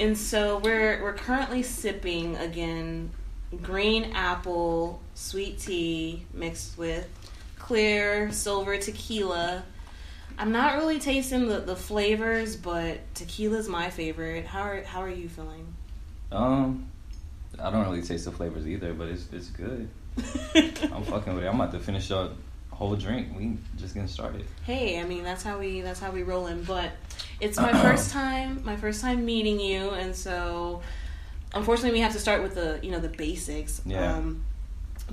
And so we're we're currently sipping again green apple sweet tea mixed with clear silver tequila. I'm not really tasting the, the flavors, but tequila's my favorite. How are how are you feeling? Um, I don't really taste the flavors either, but it's it's good. I'm fucking with it. I'm about to finish up whole drink. We just getting started. Hey, I mean that's how we that's how we roll in. But it's my first time, my first time meeting you, and so unfortunately we have to start with the you know the basics. Yeah. Um,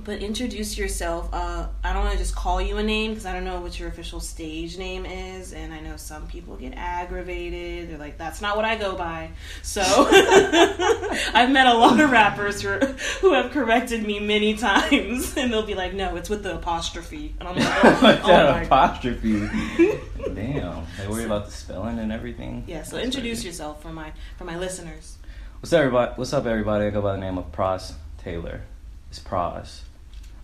but introduce yourself. Uh, I don't want to just call you a name because I don't know what your official stage name is, and I know some people get aggravated. They're like, "That's not what I go by." So I've met a lot of rappers who, who have corrected me many times, and they'll be like, "No, it's with the apostrophe," and I'm like, "Oh, oh that apostrophe? Damn, they worry about the spelling and everything. Yeah, so That's introduce crazy. yourself for my for my listeners. What's up, everybody? What's up, everybody? I go by the name of Pros Taylor. It's Pros.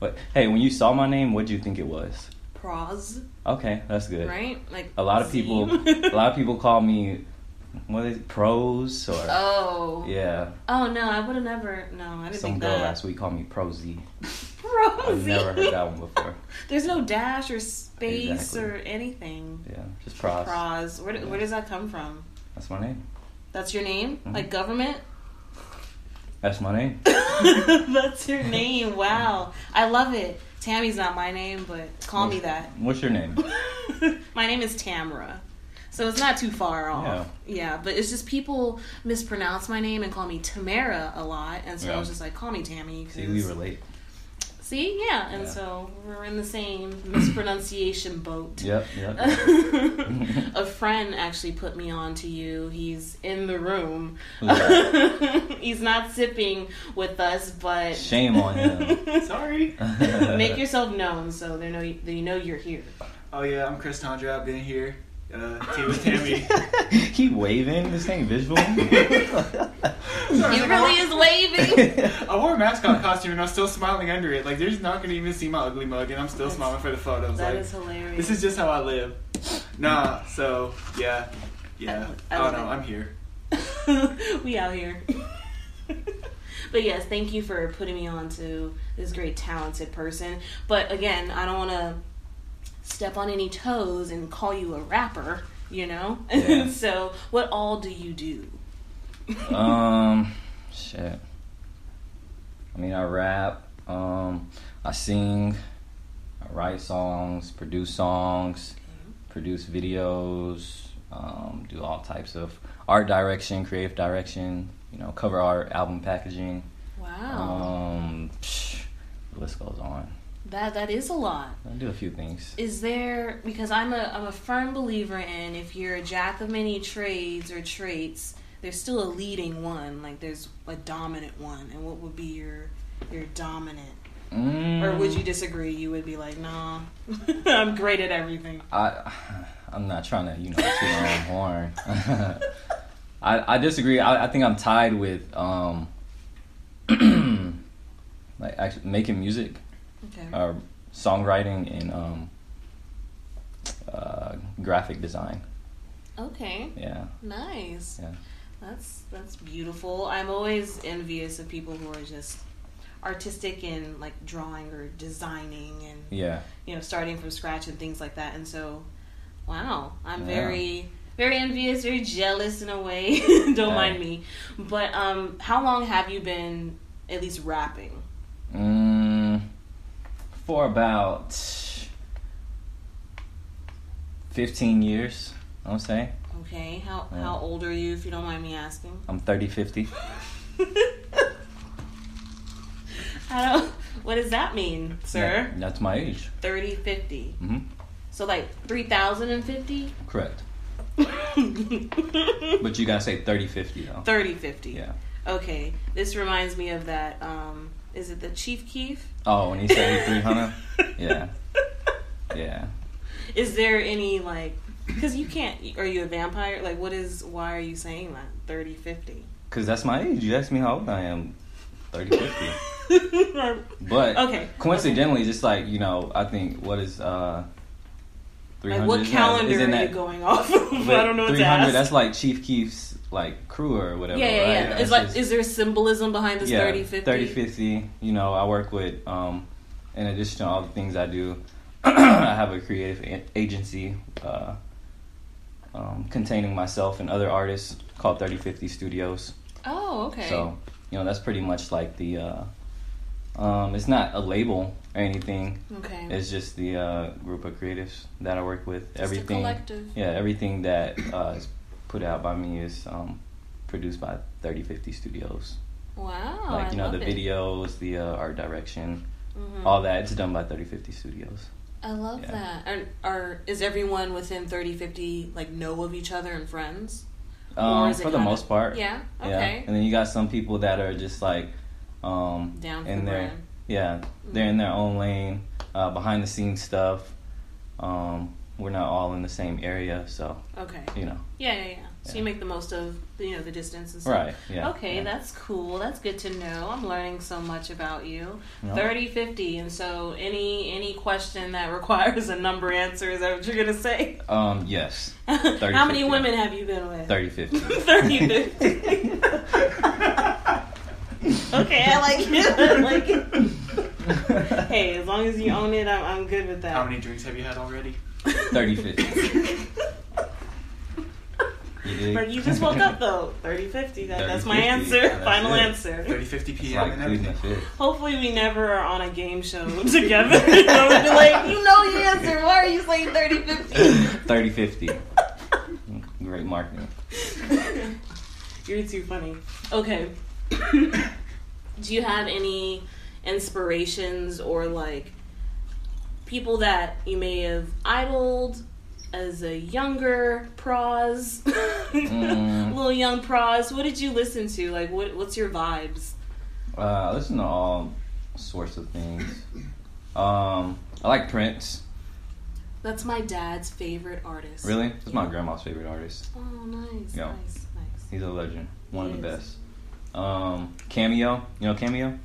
But hey, when you saw my name, what did you think it was? Pros, Okay, that's good. right? Like A lot of Z. people, a lot of people call me, what is it, pros or Oh. yeah. Oh no, I would have never. No, I didn't Some girl that. last week called me Prosy. Prosy. I've never heard that one before. There's no dash or space Exactly. or anything. Yeah, just Pros. Pros. Where, Yeah. where does that come from? That's my name. That's your name? Mhm. Like government? That's my name. That's your name. Wow. I love it. Tammy's not my name, but call me that. What's your name? My name is Tamara. So it's not too far off. Yeah. but it's just people mispronounce my name and call me Tamara a lot. And so I was just like, call me Tammy. See, we relate. See? Yeah. And Yeah. so we're in the same mispronunciation boat. Yep, yep. a friend actually put me on to you. He's in the room. Who's that? He's not sipping with us, but Shame on him. Sorry. make yourself known so they know you, they know you're here. Oh yeah, I'm Chris Tondra. I've been here. Uh, tea with Tammy. he waving. This ain't visual. He really is waving. I wore a mascot costume and I'm still smiling under it. Like there's not gonna even see my ugly mug, and I'm still That's- smiling for the photos. That like is hilarious. this is just how I live. Nah. So yeah, yeah. I I, love don't know. it. I'm here. we out here. but yes, thank you for putting me on to this great talented person. But again, I don't want to step on any toes and call you a rapper, you know? Yeah. so, what all do you do? um, shit. I mean, I rap. Um, I sing. I write songs, produce songs, produce videos. Um, do all types of art direction, creative direction. You know, cover art, album packaging. Wow. Um, psh, the list goes on. That that is a lot. I do a few things. Is there because I'm a I'm a firm believer in if you're a jack of many trades or traits, there's still a leading one. Like there's a dominant one, and what would be your your dominant? Mm, Or would you disagree? You would be like, nah, I'm great at everything. I, I'm not trying to, you know, toot my own horn. I, I disagree. I, I think I'm tied with, um, like actually making music, Okay. or songwriting, and um, uh, graphic design. Okay. Yeah, Nice. yeah. That's that's beautiful. I'm always envious of people who are just artistic in like drawing or designing and Yeah. you know starting from scratch and things like that. And so, wow, I'm Yeah. very very envious, very jealous in a way. Don't Yeah. mind me. But um, how long have you been at least rapping? Mm, for about 15 years, I'll say. Okay. How Yeah. how old are you, if you don't mind me asking? I'm 30, 50. I don't. What does that mean, sir? That- that's my age. 30, 50. hmm So like 3,050? Correct. But you gotta say 30, 50 though. 30, 50. Yeah. Okay. This reminds me of that. Um, is it the Chief Keef? Oh, when he said 300? Yeah. Yeah. Is there any like. Because you can't. Are you a vampire? Like, what is. Why are you saying that? 30, 50? Because that's my age. You asked me how old I am. 30, 50. But Okay. coincidentally, just like, you know, I think what is uh 300. what calendar isn't are you going off of? I don't know what to 300, ask. That's like Chief Keef's like crew or whatever. yeah, yeah, right? yeah. Like, his- is there symbolism behind this yeah, 30 50? 30 50. You know, I work with, um, in addition to all the things I do, I have a creative a- agency uh, um, containing myself and other artists called 3050 Studios. Oh, okay. So, you know, that's pretty much like the. Uh, um, it's not a label or anything. okay. It's just the uh, group of creatives that I work with. Just a everything, collective. yeah, everything that uh, is put out by me is um, produced by 3050 Studios. Wow. like I you know the it. videos, the uh, art direction, Mhm. all that. It's done by 3050 Studios. I love Yeah. that. Are, are is everyone within 3050 like know of each other and friends? Um, for the most part, Yeah. yeah. Okay. And then you got some people that are just like, um, Down in the their brand. yeah, they're in their own lane, uh, behind the scenes stuff. Um, we're not all in the same area, so Okay. you know, Yeah, yeah, yeah. So Yeah. you make the most of you know the distance and stuff. right? Yeah. Okay, yeah. that's cool. That's good to know. I'm learning so much about you. No. 30 50 and so any any question that requires a number answer is that what you're going to say? Um, yes, How many 50. women have you been with? 30 50. 30 50. okay, I like it. I like it. Hey, as long as you own it, I'm, I'm good with that. How many drinks have you had already? 30 50. You? Like you just woke up though. 30 50. That, 30, that's my 50. answer. That's Final it. answer. 30, 50 p.m. like and everything. Hopefully we never are on a game show together. you know, we'll be like, you know your answer. Why are you saying 30 50? 30 50. Great marketing. You're too funny. Okay. Do you have any inspirations or like people that you may have idoled as a younger pros? Mm. Little young pros. What did you listen to? Like what what's your vibes? Uh, I listen to all sorts of things. Um, I like Prince. That's my dad's favorite artist. Really? It's my grandma's favorite artist. Oh, nice, Yeah. nice, nice. He's a legend. One of the He best. Um, Cameo. You know Cameo?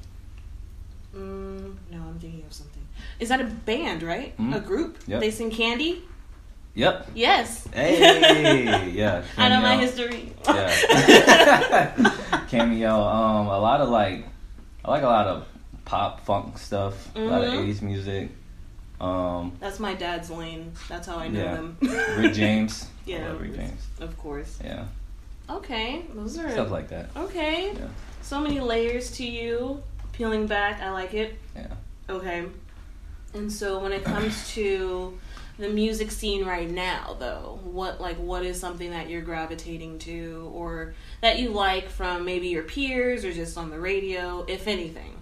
Mm, no, I'm thinking of something. Is that a band, right? Mhm. A group? Yep. They sing Candy? Yep. Yes. Hey, yeah. I know my history. Yeah. Cameo. Um, a lot of like, I like a lot of pop funk stuff. A lot of Mhm. '80s music. Um, That's my dad's lane. That's how I know Yeah. them. Rick James. Yeah, Rick James. of course. Yeah. Okay, those are Stuff like that. okay. Yeah. So many layers to you. Peeling back, I like it. Yeah. Okay. And so when it comes to the music scene right now though, what like what is something that you're gravitating to or that you like from maybe your peers or just on the radio, if anything?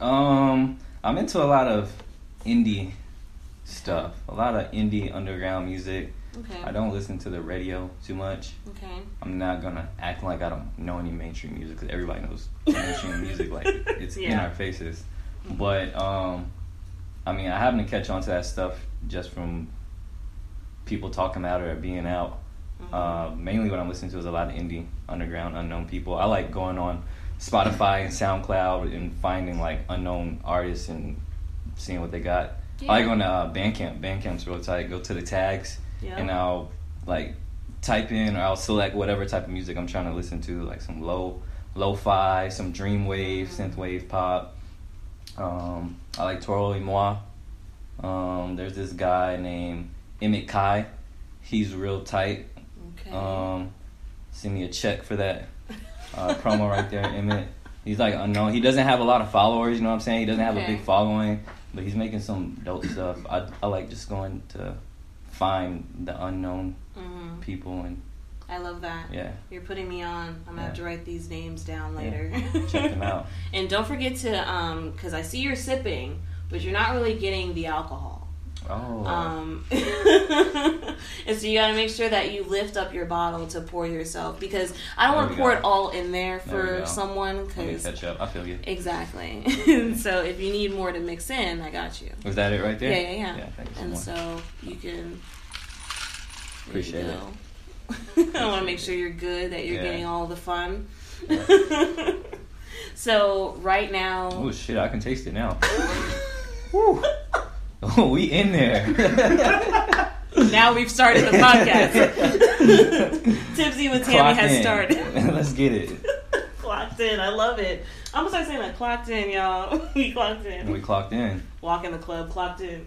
Um, I'm into a lot of indie stuff. A lot of indie underground music. Okay. I don't listen to the radio too much. Okay. I'm not gonna act like I don't know any mainstream music because everybody knows mainstream music. Like it's in our faces. But um, I mean, I happen to catch on to that stuff just from people talking about it or being out. Mm-hmm. Uh, mainly what I'm listening to is a lot of indie, underground, unknown people. I like going on Spotify and SoundCloud and finding like unknown artists and seeing what they got. I like going to uh, Bandcamp. Bandcamp's real tight. Go to the tags Yeah. and I'll like type in or I'll select whatever type of music I'm trying to listen to, like some low lo-fi, some dream wave, Mm-hmm. synth wave pop. Um, I like Toro y Moi. Um, there's this guy named Emmett Kai. He's real tight. okay. Um, send me a check for that uh, promo right there, Emmett. He's like unknown. He doesn't have a lot of followers. You know what I'm saying? He doesn't have a big following, but he's making some dope stuff. I I like just going to find the unknown Mhm. people and I love that. yeah, You're putting me on. I'm gonna have to write these names down Yeah. later. check them out. And don't forget to, um, because I see you're sipping, but you're not really getting the alcohol. Oh, Um, and so you got to make sure that you lift up your bottle to pour yourself because I don't want to pour go. it all in there There for go. someone because catch up. I feel you. exactly. and so if you need more to mix in, I got you. Was that it right there? Yeah, yeah, yeah. Yeah, thank you so and so you can there you Appreciate it. I want to make sure you're good, that you're Yeah. getting all the fun. so right now, Oh shit, I can taste it now. Woo. Oh, we in there. now we've started the podcast. Tipsy with Tammy Clock has in. started. Let's get it. clocked in. I love it. I'm gonna start saying that. Clocked in, y'all. we clocked in. We clocked in. Walk in the club, clocked in.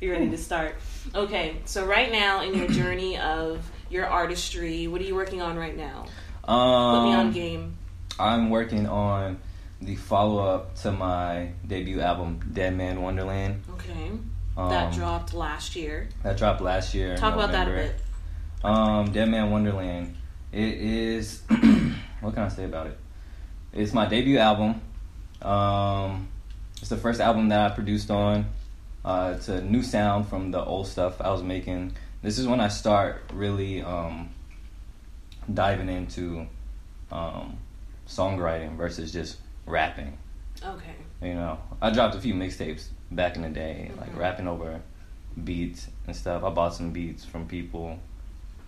you ready to start? Okay, so right now in your journey of your artistry, what are you working on right now? Put me on Um, game. I'm working on the follow up to my debut album, Dead Man Wonderland. Okay, Um, that dropped last year. That dropped last year. Talk about that a bit. Um, Dead Man Wonderland. It is. what can I say about it? It's my debut album. Um, it's the first album that I produced on. Uh, it's a new sound from the old stuff I was making. This is when I start really um, diving into um, songwriting versus just rapping. Okay. You know, I dropped a few mixtapes back in the day, like Mhm. rapping over beats and stuff. I bought some beats from people,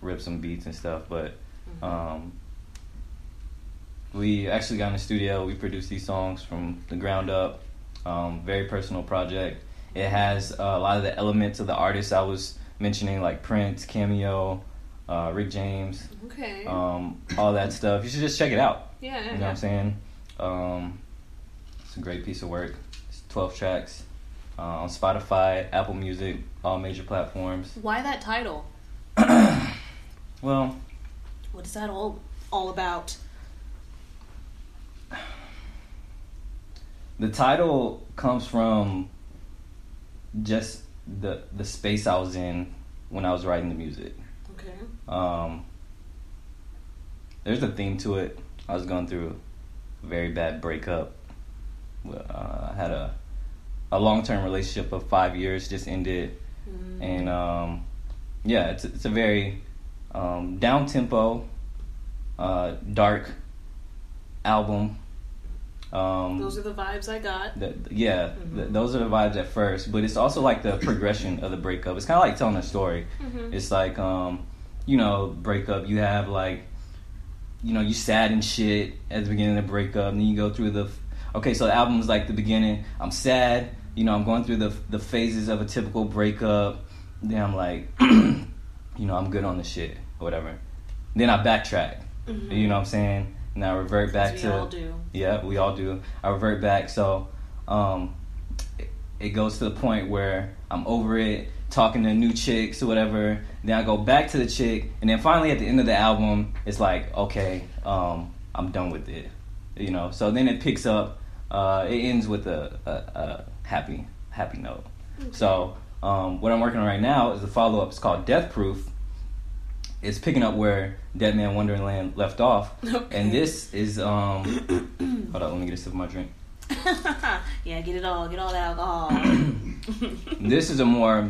ripped some beats and stuff, but Mhm. um, we actually got in the studio. We produced these songs from the ground up. Um, very personal project. It has uh, a lot of the elements of the artists I was mentioning, like Prince, Cameo, uh, Rick James, okay. um, all that stuff. You should just check it out. yeah, yeah, You know what I'm saying? Um, it's a great piece of work. It's 12 tracks uh, on Spotify, Apple Music, all major platforms. Why that title? Well, What is that all all about? the title comes from just the the space I was in when I was writing the music. Okay. Um, there's a theme to it. I was going through a very bad breakup. Uh, I had a a long term relationship of five years just ended, Mm. and um, yeah, it's it's a very um, down tempo, uh, dark album. Um, Those are the vibes I got. the, yeah, Mhm. th- those are the vibes at first, but it's also like the progression of the breakup. It's kind of like telling a story. Mhm. It's like, um, you know, breakup. You have like, you know, you sad and shit at the beginning of the breakup, and then you go through the. Okay, so the album's like the beginning. I'm sad. You know, I'm going through the the phases of a typical breakup. Then I'm like, you know, I'm good on the shit or whatever. Then I backtrack. Mhm. You know what I'm saying? And I revert back As to we all do. yeah, we all do. I revert back, so um, it, it goes to the point where I'm over it, talking to new chicks or whatever. Then I go back to the chick, and then finally at the end of the album, it's like, okay, um, I'm done with it. You know. So then it picks up. Uh, it ends with a, a, a happy happy note. So um, what I'm working on right now is a follow up. It's called Death Proof. It's picking up where Dead Man Wonderland left off, Okay. and this is um. hold on, let me get a sip of my drink. yeah, get it all. Get all that alcohol. This is a more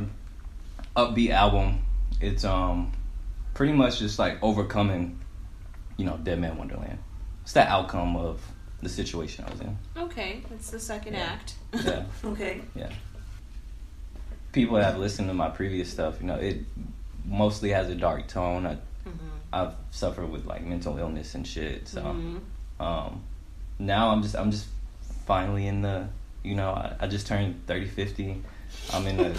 upbeat album. It's um pretty much just like overcoming, you know, Dead Man Wonderland. It's the outcome of the situation I was in. okay, it's the second Yeah. act. Yeah. okay. Yeah. People that have listened to my previous stuff, you know, it mostly has a dark tone. I, Mhm. I've suffered with like mental illness and shit. So Mhm. um, now I'm just I'm just finally in the you know I, I just turned 30, 50. I'm in a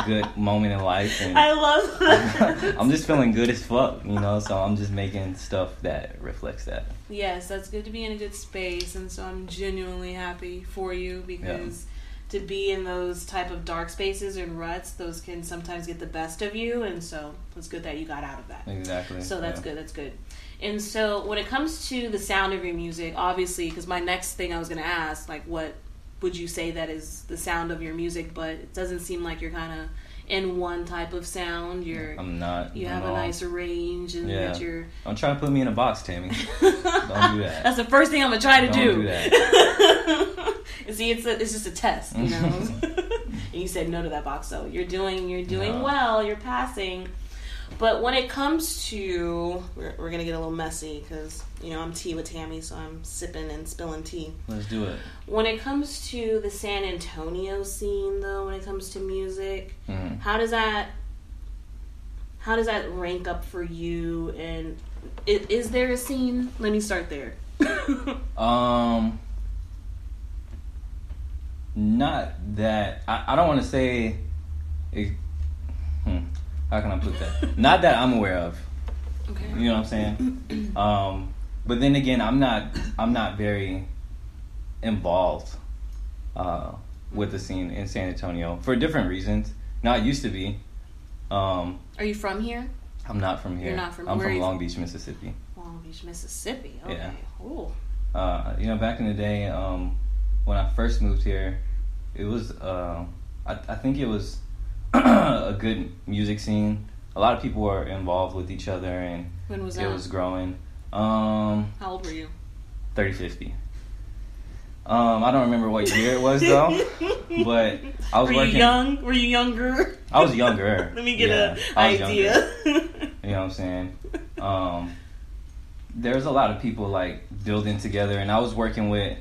good moment in life, and I love that. I'm just feeling good as fuck, you know. So I'm just making stuff that reflects that. Yes, that's good to be in a good space, and so I'm genuinely happy for you because to be in those type of dark spaces and ruts, those can sometimes get the best of you, and so it's good that you got out of that. Exactly. So that's yeah. good. That's good. And so when it comes to the sound of your music, obviously, because my next thing I was going to ask, like, what would you say that is the sound of your music? But it doesn't seem like you're kind of in one type of sound. You're I'm not. you I'm have a all- nice range, and Yeah. that you're. Don't try to put me in a box, Tammy. Don't do that. That's the first thing I'm gonna try to Don't do. do See, it's a, it's just a test, you know. and you said no to that box, so you're doing you're doing well. You're passing. But when it comes to, we're, we're gonna get a little messy because you know I'm tea with Tammy, so I'm sipping and spilling tea. Let's do it. When it comes to the San Antonio scene, though, when it comes to music, Mhm. how does that how does that rank up for you? And is, is there a scene? Let me start there. Um, not that I, I don't want to say. It, how can I put that? Not that I'm aware of. Okay. You know what I'm saying? Um, but then again, I'm not I'm not very involved uh, with the scene in San Antonio for different reasons. Not used to be. Um, Are you from here? I'm not from here. You're not from- I'm from Long Beach, Mississippi. Long Beach, Mississippi. Okay. Yeah. Ooh. Uh, you know, back in the day, um, when I first moved here, it was uh, I, I think it was a good music scene. A lot of people were involved with each other, and When was it that? was growing. Um, How old were you? 30, 50. Um, I don't remember what year it was though, but I was were working. you young? Were you younger? I was younger. Let me get Yeah, an idea. You know what I'm saying? Um, there's a lot of people like building together, and I was working with.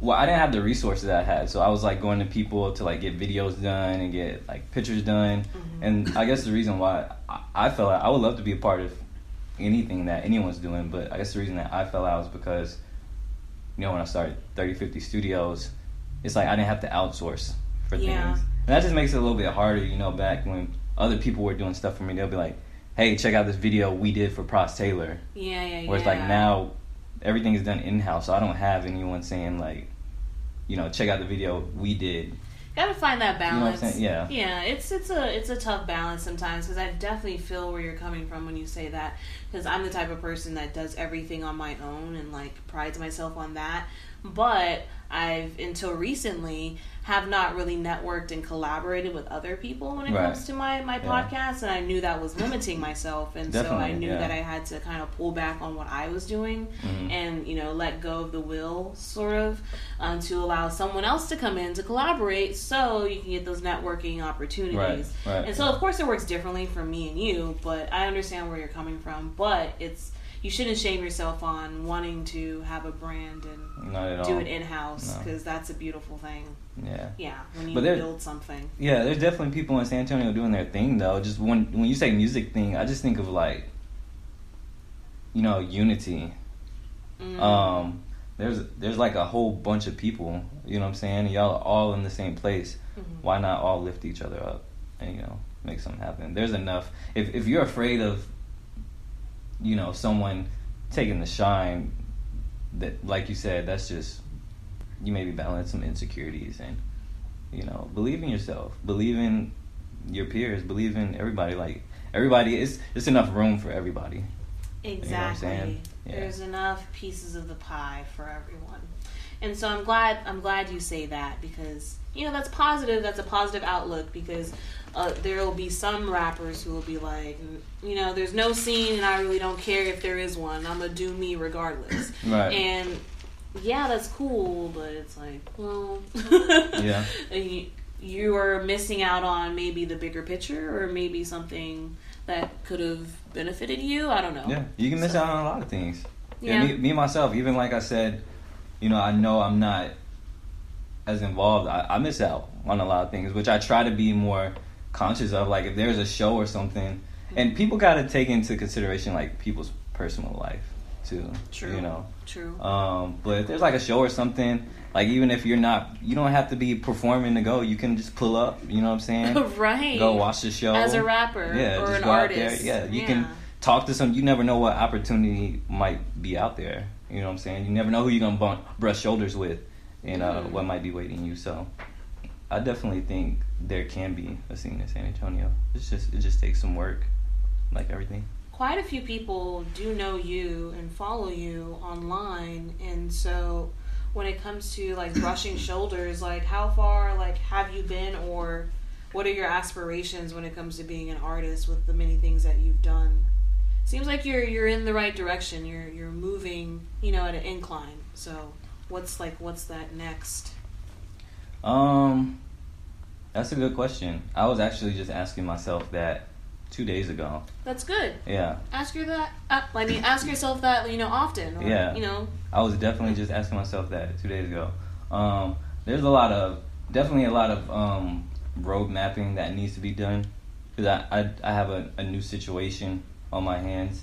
Well, I didn't have the resources I had, so I was like going to people to like get videos done and get like pictures done. Mm-hmm. And I guess the reason why I, I felt like I would love to be a part of anything that anyone's doing, but I guess the reason that I fell out was because, you know, when I started 30, 50 studios, it's like I didn't have to outsource for Yeah. things. And that just makes it a little bit harder, you know, back when other people were doing stuff for me, they'll be like, hey, check out this video we did for Pros Taylor. yeah, yeah, yeah. Whereas like now, everything is done in house, so I don't have anyone saying like, you know, check out the video we did. gotta find that You know balance. Yeah. Yeah, it's it's a it's a tough balance sometimes because I definitely feel where you're coming from when you say that because I'm the type of person that does everything on my own and like prides myself on that. But I've until recently have not really networked and collaborated with other people when it Right. comes to my my Yeah. podcast, and I knew that was limiting myself, and so I knew yeah. that I had to kind of pull back on what I was doing Mhm. and you know let go of the will sort of um, to allow someone else to come in to collaborate so you can get those networking opportunities Right, right. and so of course it works differently for me and you but i understand where you're coming from but it's you shouldn't shame yourself on wanting to have a brand and Not at all. do it in-house No. because that's a beautiful thing Yeah. yeah when you But there- build something Yeah, there's definitely people in San Antonio doing their thing though. Just when when you say music thing, I just think of like, you know, unity. Mm. Um, there's there's like a whole bunch of people. You know what I'm saying? Y'all are all in the same place. Mhm. Why not all lift each other up and you know make something happen? There's enough. If if you're afraid of, you know, someone taking the shine, that like you said, that's just you may be battling some insecurities and you know believe in yourself believe in your peers believe in everybody like everybody is it's enough room for everybody Exactly. saying? Yeah. There's enough pieces of the pie for everyone. And so I'm glad I'm glad you say that because you know that's positive. That's a positive outlook because uh, there will be some rappers who will be like, you know, there's no scene and I really don't care if there is one. I'm gonna do me regardless. Right. And yeah, that's cool, but it's like, well, Yeah. you, you are missing out on maybe the bigger picture or maybe something that could have benefited you. I don't know. yeah you can miss So- out on a lot of things Yeah. yeah, me, me myself even like i said you know i know i'm not as involved I, I miss out on a lot of things which i try to be more conscious of like if there's a show or something and people got to take into consideration like people's personal life too True. you know True. Um, but if there's like a show or something, like even if you're not, you don't have to be performing to go. You can just pull up. You know what I'm saying? right. Go watch the show As a rapper Yeah, or just an go out artist. there. Yeah, you Yeah. can talk to some. You never know what opportunity might be out there. You know what I'm saying? You never know who you're gonna bump, brush shoulders with, and uh, Mm. what might be waiting you. So, I definitely think there can be a scene in San Antonio. It's just it just takes some work, like everything. Quite a few people do know you and follow you online, and so when it comes to like brushing shoulders, like how far like have you been, or what are your aspirations when it comes to being an artist with the many things that you've done? Seems like you're you're in the right direction. You're you're moving, you know, at an incline. So what's like what's that next? Um, that's a good question. I was actually just asking myself that two days ago. That's good. Yeah, Ask her that. Uh, I mean, ask yourself that. You know, often. Or, Yeah. You know. I was definitely just asking myself that two days ago. Um, there's a lot of definitely a lot of um, road mapping that needs to be done because I, I I have a, a new situation on my hands.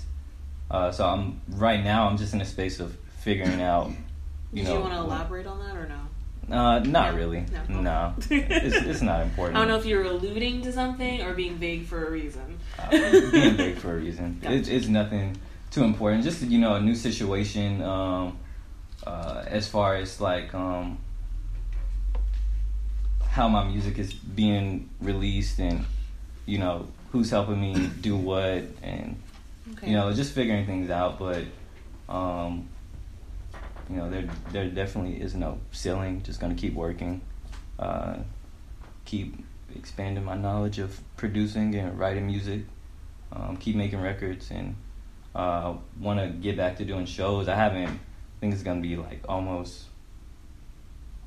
Uh, so I'm right now I'm just in a space of figuring out. You Did know, you want to elaborate on that or no? Uh, not really. No. No, it's, it's not important. I don't know if you're alluding to something or being vague for a reason. uh, being vague for a reason. Gotcha. It's, it's nothing too important. Just you know, a new situation. Um, uh, as far as like um, how my music is being released, and you know who's helping me do what, and Okay. you know just figuring things out. But um, you know, there there definitely is no ceiling. Just gonna keep working, uh, keep expanding my knowledge of producing and writing music. Um, keep making records and uh, want to get back to doing shows. I haven't. I think it's gonna be like almost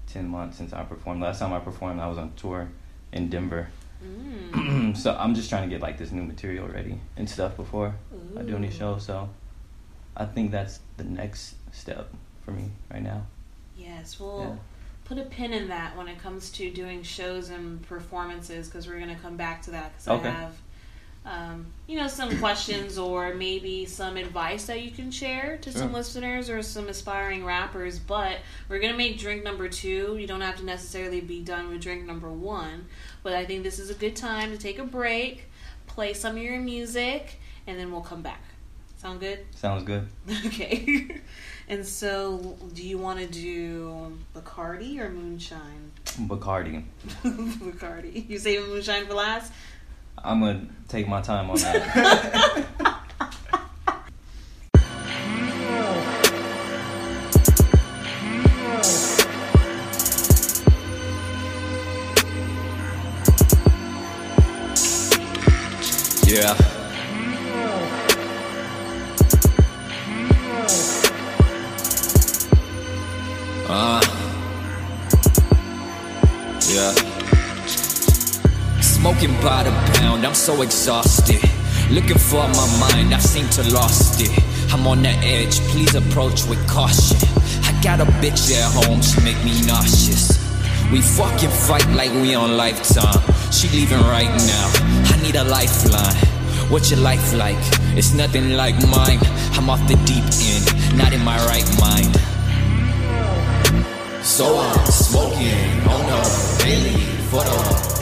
ten months since I performed. Last time I performed, I was on tour in Denver. Mm. so I'm just trying to get like this new material ready and stuff before I do any Ooh. shows. So I think that's the next step for me right now. Yes, we'll Yeah. put a pin in that when it comes to doing shows and performances because we're going to come back to that because Okay. I have, um, you know, some questions or maybe some advice that you can share to some listeners or some aspiring rappers. But we're going to make drink number two. You don't have to necessarily be done with drink number one, but I think this is a good time to take a break, play some of your music, and then we'll come back. Sound good? Sounds good. Okay. and so, do you want to do Bacardi or Moonshine? Bacardi. Bacardi. You say Moonshine for last? I'm gonna take my time on that. I'm so exhausted. Looking for my mind, I seem to lost it. I'm on the edge, please approach with caution. I got a bitch at home, she make me nauseous. We fucking fight like we on lifetime. She leaving right now. I need a lifeline. What's your life like? It's nothing like mine. I'm off the deep end, not in my right mind. So I'm smoking on the daily for the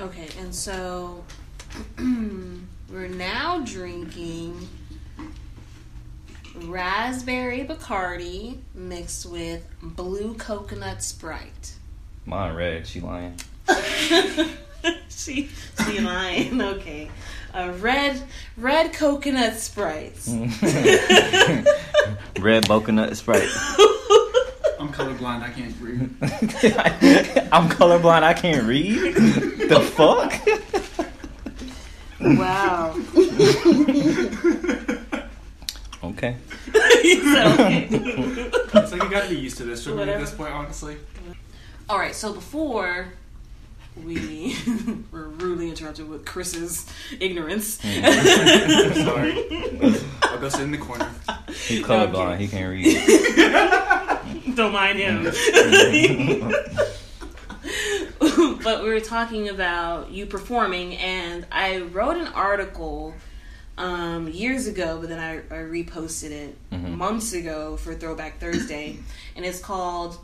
Okay, and so we're now drinking raspberry Bacardi mixed with blue coconut Sprite. Mine red. She lying. she, she lying. Okay, uh, red, red coconut sprites. red coconut sprite. I'm colorblind. I can't read. I'm colorblind. I can't read. the fuck? wow. Okay. He said okay. It's like you gotta be used to this for me at Whatever. this point, honestly. All right, so before we were rudely interrupted with Chris's ignorance. Mm-hmm. Sorry. I'll go sit in the corner. He colorblind. kidding. He can't read. Don't mind him. but we were talking about you performing, and I wrote an article um, years ago, but then I, I reposted it Mhm. months ago for Throwback Thursday, and it's called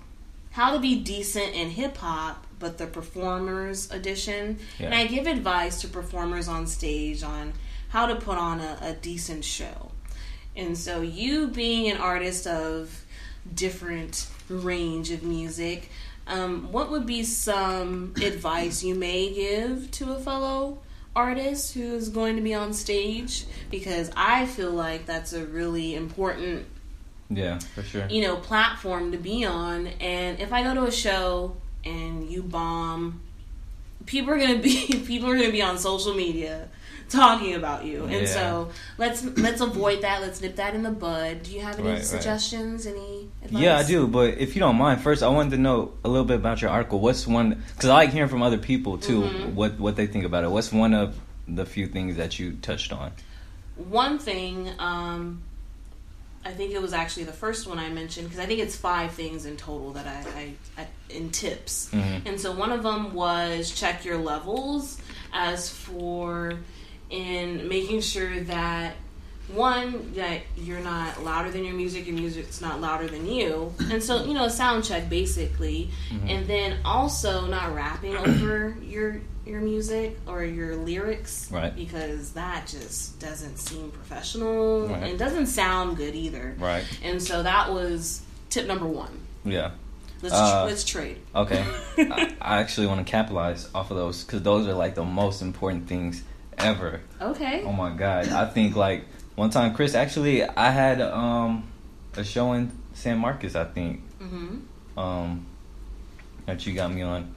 "How to Be Decent in Hip Hop." But the performers edition, and I give advice to performers on stage on how to put on a, a decent show. And so, you being an artist of different range of music, um, what would be some advice you may give to a fellow artist who is going to be on stage? Because I feel like that's a really important, Yeah, for sure. you know, platform to be on. And if I go to a show and you bomb, people are gonna be people are gonna be on social media talking about you and Yeah. so let's let's avoid that let's nip that in the bud do you have any Right, right. suggestions any advice? Yeah, I do. But if you don't mind, first I wanted to know a little bit about your article. What's one? Because I like hearing from other people too. Mhm. What what they think about it. What's one of the few things that you touched on? one thing um i think it was actually the first one i mentioned because i think it's five things in total that i, I, I in tips Mhm. and so one of them was check your levels as for in making sure that one that you're not louder than your music your music's not louder than you and so you know a sound check basically Mm-hmm. and then also not rapping over your your music or your lyrics Right. because that just doesn't seem professional Right. and doesn't sound good either Right. and so that was tip number one Yeah. let's Uh, let's trade Okay. I, I actually want to capitalize off of those because those are like the most important things ever. okay Oh my god! I think like one time, Chris. Actually, I had um a show in San Marcos. I think mm-hmm. um that you got me on.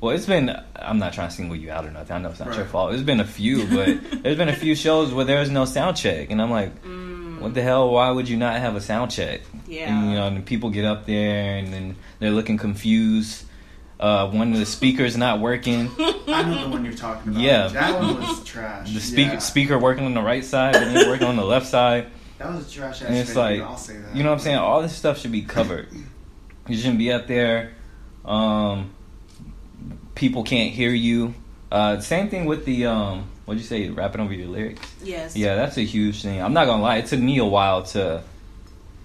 Well, it's been. I'm not trying to single you out or nothing. I know it's not your fault. It's been a few, but there's been a few shows where there was no sound check, and I'm like, what the hell? Why would you not have a sound check? Mm. Yeah. And, you know, and people get up there and then they're looking confused. Uh, one of the speakers not working. I know the one you're talking about. Yeah. That one was trash. The speaker Yeah. speaker working on the right side, but then working on the left side. That was trash. And it's like, I'll say that. you know what I'm saying? All this stuff should be covered. You shouldn't be up there. Um, people can't hear you. Uh, same thing with the um, what'd you say? Rapping over your lyrics. yes Yeah, that's a huge thing. I'm not gonna lie. It took me a while to.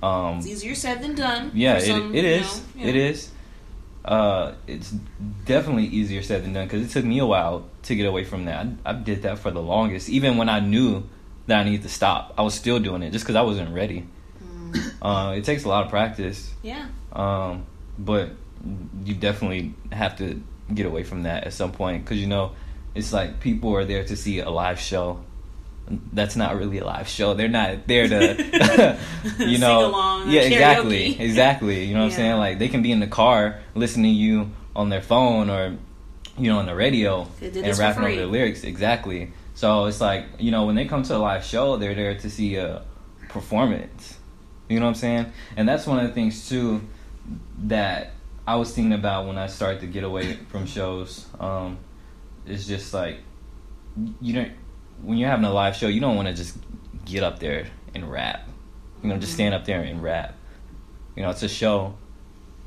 Um, it's easier said than done yeah, for it, some, it you is. know, yeah. It is. Uh, it's definitely easier said than done because it took me a while to get away from that. I, I did that for the longest, even when I knew that I needed to stop. I was still doing it just because I wasn't ready. Mm. Uh, it takes a lot of practice, yeah um, but you definitely have to get away from that at some point because you know it's like people are there to see a live show. That's not really a live show. They're not there to, you know, yeah, exactly, exactly. You know what I'm saying? Like they can be in the car listening to you on their phone or, you know, on the radio and rapping over the lyrics. Exactly. So it's like you know when they come to a live show, they're there to see a performance. You know what I'm saying? And that's one of the things too that I was thinking about when I started to get away from shows. Um, it's just like you don't when you're having a live show, you don't want to just get up there and rap. You know, just stand up there and rap. You know, it's a show.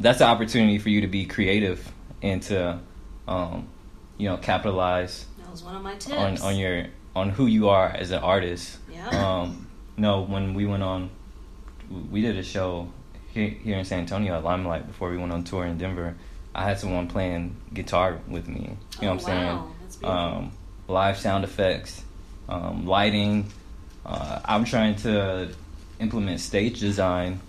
That's an opportunity for you to be creative and to, um, you know, capitalize that was one of my tips on on your on who you are as an artist. yeah Um, no, when we went on, we did a show here, here in San Antonio at Limelight before we went on tour in Denver. I had someone playing guitar with me. You know Oh, what I'm saying? wow. That's. Um, live sound effects, um, lighting. Uh, I'm trying to implement stage design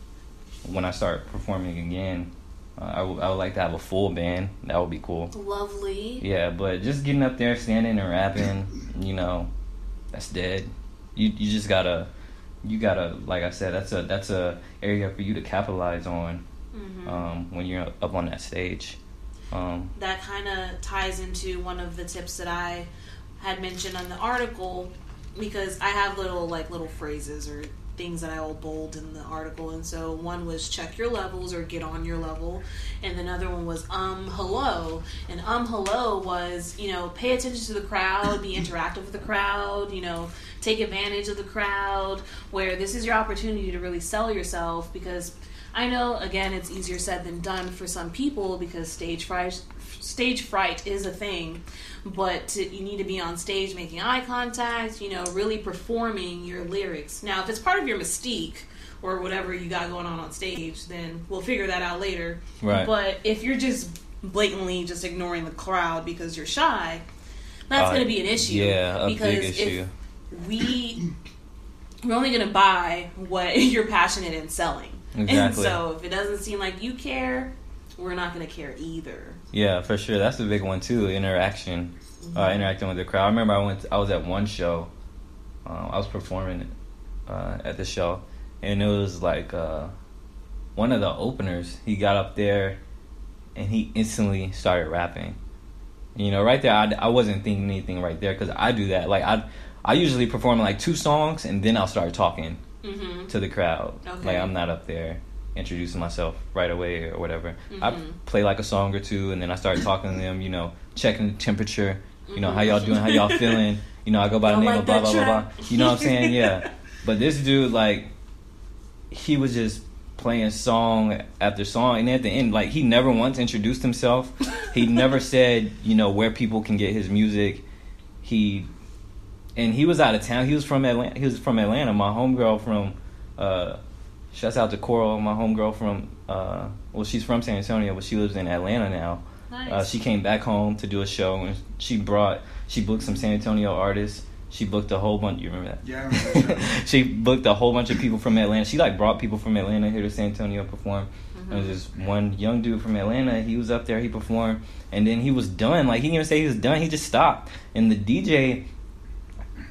when I start performing again. Uh, I would- like to have a full band. That would be cool. lovely Yeah, but just getting up there, standing and rapping, you know, that's dead. You you just gotta, you gotta, like I said, that's a that's a area for you to capitalize on Mhm. um, when you're up on that stage. Um, that kind of ties into one of the tips that I had mentioned on the article because I have little like little phrases or things that I will bold in the article and so one was check your levels or get on your level and another one was um hello and um hello was you know pay attention to the crowd be interactive with the crowd you know take advantage of the crowd where this is your opportunity to really sell yourself because I know again it's easier said than done for some people because stage fright stage fright is a thing but you need to be on stage making eye contact you know really performing your lyrics now if it's part of your mystique or whatever you got going on on stage then we'll figure that out later Right. but if you're just blatantly just ignoring the crowd because you're shy that's Uh, going to be an issue yeah, a because big if issue. we we're only going to buy what you're passionate in selling Exactly. and so if it doesn't seem like you care we're not going to care either Yeah, for sure. That's a big one too. Interaction, uh, interacting with the crowd. I remember I went. I was at one show. Uh, I was performing uh, at the show, and it was like uh, one of the openers. He got up there, and he instantly started rapping. You know, right there, I, I wasn't thinking anything right there because I do that. Like I, I usually perform like two songs, and then I'll start talking hmm to the crowd. Okay. Like I'm not up there introducing myself right away or whatever. I Mhm. play like a song or two and then I start talking to them, you know, checking the temperature, you know, how y'all doing, how y'all feeling. You know, I go by the name like of blah blah blah blah. You know what I'm saying? Yeah. But this dude like he was just playing song after song and at the end like he never once introduced himself. He never said, you know, where people can get his music. He and he was out of town. He was from Atlanta. He was from Atlanta. My homegirl from, uh, shouts out to Coral. My homegirl from, uh, well, she's from San Antonio, but she lives in Atlanta now. Nice. Uh, she came back home to do a show, and she brought, she booked some San Antonio artists. She booked a whole bunch. You remember that? Yeah, I remember that she booked a whole bunch of people from Atlanta. She like brought people from Atlanta here to San Antonio perform. Mm-hmm. There was this one young dude from Atlanta. He was up there. He performed, and then he was done. Like he didn't even say he was done. He just stopped. And the DJ,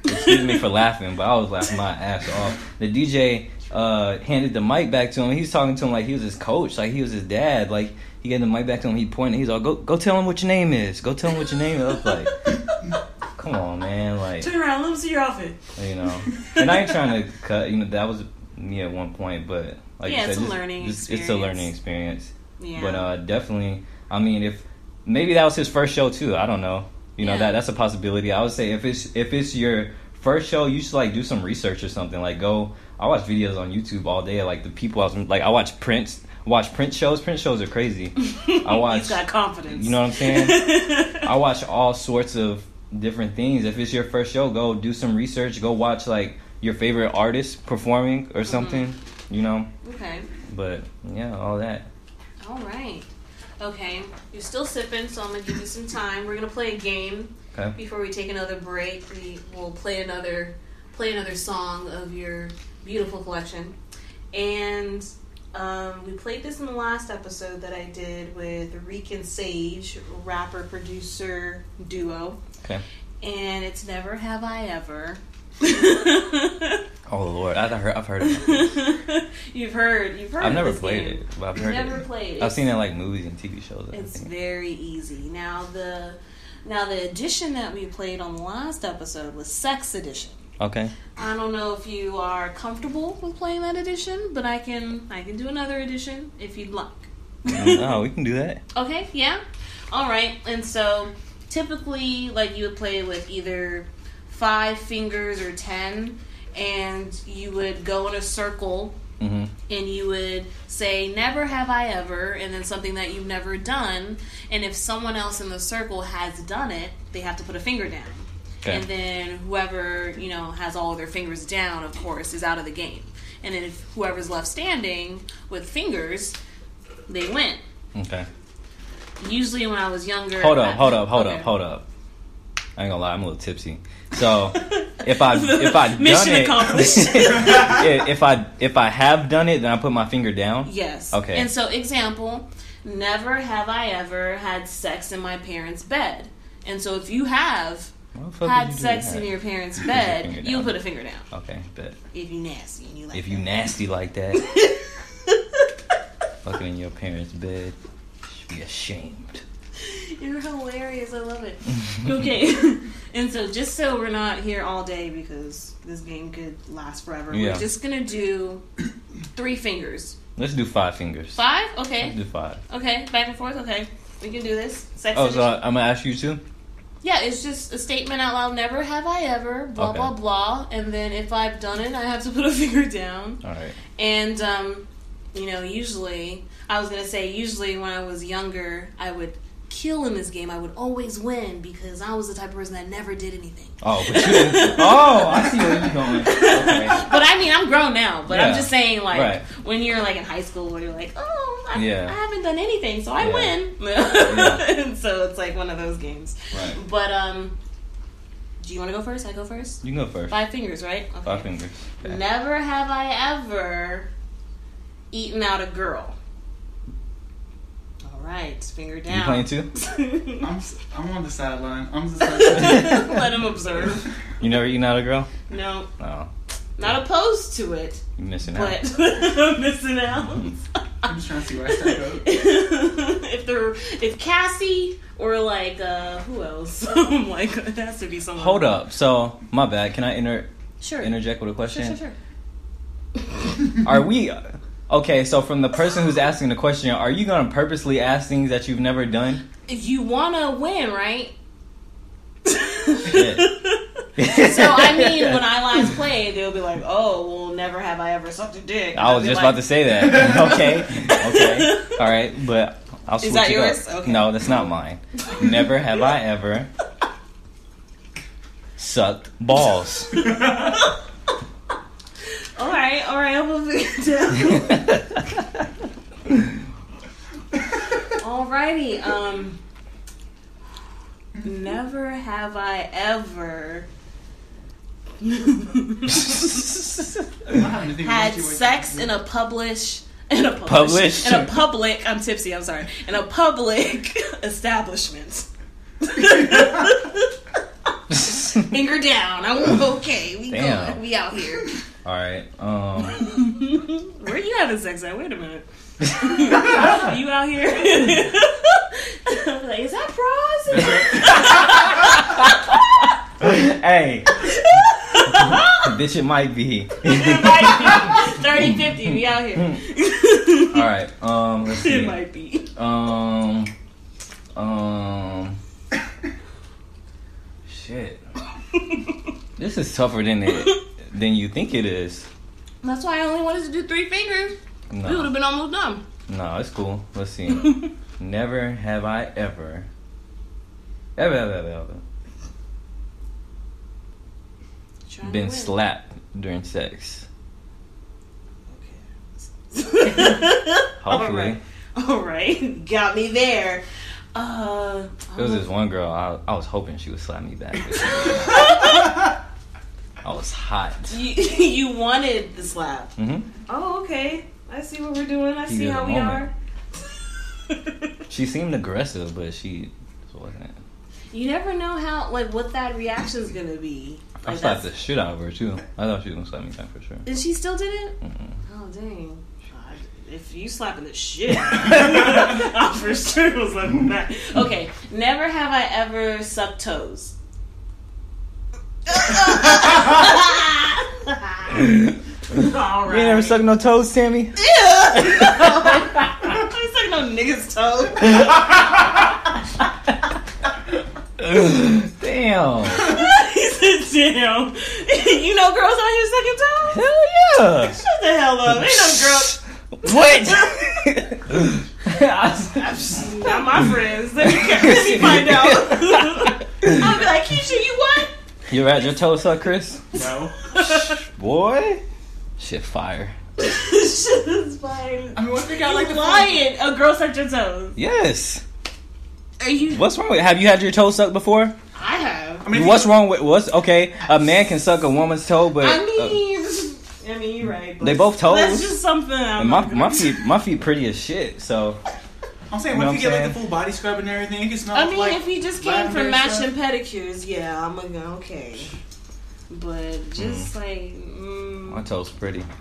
excuse me for laughing, but I was laughing my ass off. The DJ uh, handed the mic back to him. He was talking to him like he was his coach, like he was his dad. Like he gave the mic back to him. He pointed. He's all, "Go, go tell him what your name is. Go tell him what your name is." I was like, "Come on, man!" Like Turn around, let me see your outfit. you know. And I ain't trying to cut. You know, that was me at one point, but like Yeah, you it's said, a learning just- It's a learning experience. Yeah. But uh, definitely, I mean, if maybe that was his first show too. I don't know. You know Yeah. that that's a possibility. I would say if it's if it's your first show, you should like do some research or something. Like go. I watch videos on YouTube all day. Like the people I was like, I watch Prince. Watch Prince shows. Prince shows are crazy. I watch. He's got confidence. You know what I'm saying? I watch all sorts of different things. If it's your first show, go do some research. Go watch like your favorite artist performing or mm-hmm. something. You know, Okay. but yeah, all that. All right. Okay. You're still sipping, so I'm gonna give you some time. We're gonna play a game Okay. before we take another break. We will play another play another song of your beautiful collection, and um, we played this in the last episode that I did with Reek and Sage, rapper producer duo, Okay. and it's Never Have I Ever. Oh Lord, I've heard. I've heard. Of it. you've heard. You've heard. I've never played game. it, but I've heard Never it. played. I've seen it like movies and TV shows. It's very easy. Now the now the edition that we played on the last episode was Sex Edition. Okay. I don't know if you are comfortable with playing that edition, but I can I can do another edition if you'd like. oh, we can do that. Okay, yeah. All right. And so typically like you would play with either 5 fingers or 10 and you would go in a circle hmm and you would say never have i ever and then something that you've never done and if someone else in the circle has done it they have to put a finger down Okay. and then whoever you know has all of their fingers down of course is out of the game and then if whoever's left standing with fingers they win Okay. usually when i was younger Hold I- up. Hold up. Hold Okay. up. Hold up. I ain't gonna lie. I'm a little tipsy. So if I if I done Mission it, accomplished. If I if I have done it, then I put my finger down. Yes. Okay. And so, example, never have I ever had sex in my parents' bed. And so, if you have What the fuck would had sex in your parents' bed, you down. put a finger down. Okay, bet. If you nasty and you like If you that. nasty like that, fucking in your parents' bed, you should be ashamed. You're hilarious. I love it. okay. and so, just so we're not here all day because this game could last forever, Yeah. we're just to do three fingers. Let's do five fingers. Five? Let's Okay. do five. Okay. Back and forth. Okay. We can do this. Sex Oh, edition. so I'm gonna ask you too. Yeah, it's just a statement out loud. Never have I ever. Blah Okay. blah blah. And then if I've done it, I have to put a finger down. All right. And um, you know, usually I was gonna say usually when I was younger, I would kill in this game. I would always win because I was the type of person that never did anything. Oh, but you didn't. oh, I see where you're going. Okay. But I mean, I'm grown now. But I'm just saying, like Right. when you're like in high school, where you're like, oh, I, Yeah. I haven't done anything, so I Yeah. win. Yeah. and so it's like one of those games. Right. But um, do you want to go first? I go first. You can go first. Five fingers, right? Okay. Five fingers. Okay. Never have I ever eaten out a girl. All right, finger down. You down. playing too? I'm s- I'm on the sideline. I'm just like, Let him observe. You never eaten out a girl? No, No. not opposed to it, You missing out. but I'm missing out. I'm just trying to see where I stack up. if they're if Cassie or like uh who else? I'm like it has to be someone. Hold up. So my bad. Can I inter- Sure. interject with a question? sure, sure. Are we okay? So from the person who's asking the question, are you gonna purposely ask things that you've never done? You want to win, right? So I mean, when I last played, they'll be like, "Oh, well, never have I ever sucked a dick." And I was just like, about to say that. okay, okay, all right, but I'll switch Is that it yours? up. Okay. No, that's not mine. Never have I ever sucked balls. All right, all right, I'm it out. Alrighty, um, never have I ever I'm not having to think of had what you were- sex in a publish in a publish, Publish? in a public. I'm tipsy. I'm sorry. In a public establishment. Finger down. I'm okay. We Damn. go. We out here. All right. Um. Where you having sex at? Wait a minute. you out here? like, is that pros? hey. Bitch, it might be. 30, 50. We out here. All right. Um. Let's It might be. Um. Um. Shit. This is tougher than it than you think it is. That's why I only wanted to do three fingers. We would have been almost done. no, it's cool. Let's see. Never have I ever, ever, ever, ever, ever Trying to been slapped during sex. Okay. Hopefully, All right, got me there. Uh, there was this one girl. I, I was hoping she would slap me back. she. I was hot. you, you wanted the slap. hmm Oh, okay. I see what we're doing. I Heat see how we moment. are. She seemed aggressive, but she wasn't. you never know how, like, what that reaction's gonna be. I Like, slapped that's- the shit out of her too. I thought she was gonna slap me back for sure. And she still did it? Mm-mm. Oh, dang. God, If you slapping the shit, I for sure was like that. Okay, never have I ever sucked toes. All right. You never sucked no toes, Tammy? Yeah. I ain't sucking no nigga's toe. Damn. He said, "Damn, you know girls out here sucking toes? Hell yeah. Shut the hell up! Ain't no girl." What? Not my friends. Let me, let me find out. I'll be like, Keisha, you what? you ever had your toes sucked, Chris? No. Boy. Shit fire. Shit is fine. I mean, what if they got You like the lying. A girl sucked your toes. Yes. Are you? What's wrong with Have you had your toes sucked before? I have. I mean, What's you- wrong with what's okay? A man can suck a woman's toe, but I uh, mean, I mean, you're right. They both toes? That's just something. I'm my my feet my feet pretty as shit. So I'm saying, You what if you what get I'm like the full body scrub and everything? It can smell I mean, like if he just came from matching stuff. pedicures, yeah, I'm gonna go okay. But just like, my mm, toes pretty.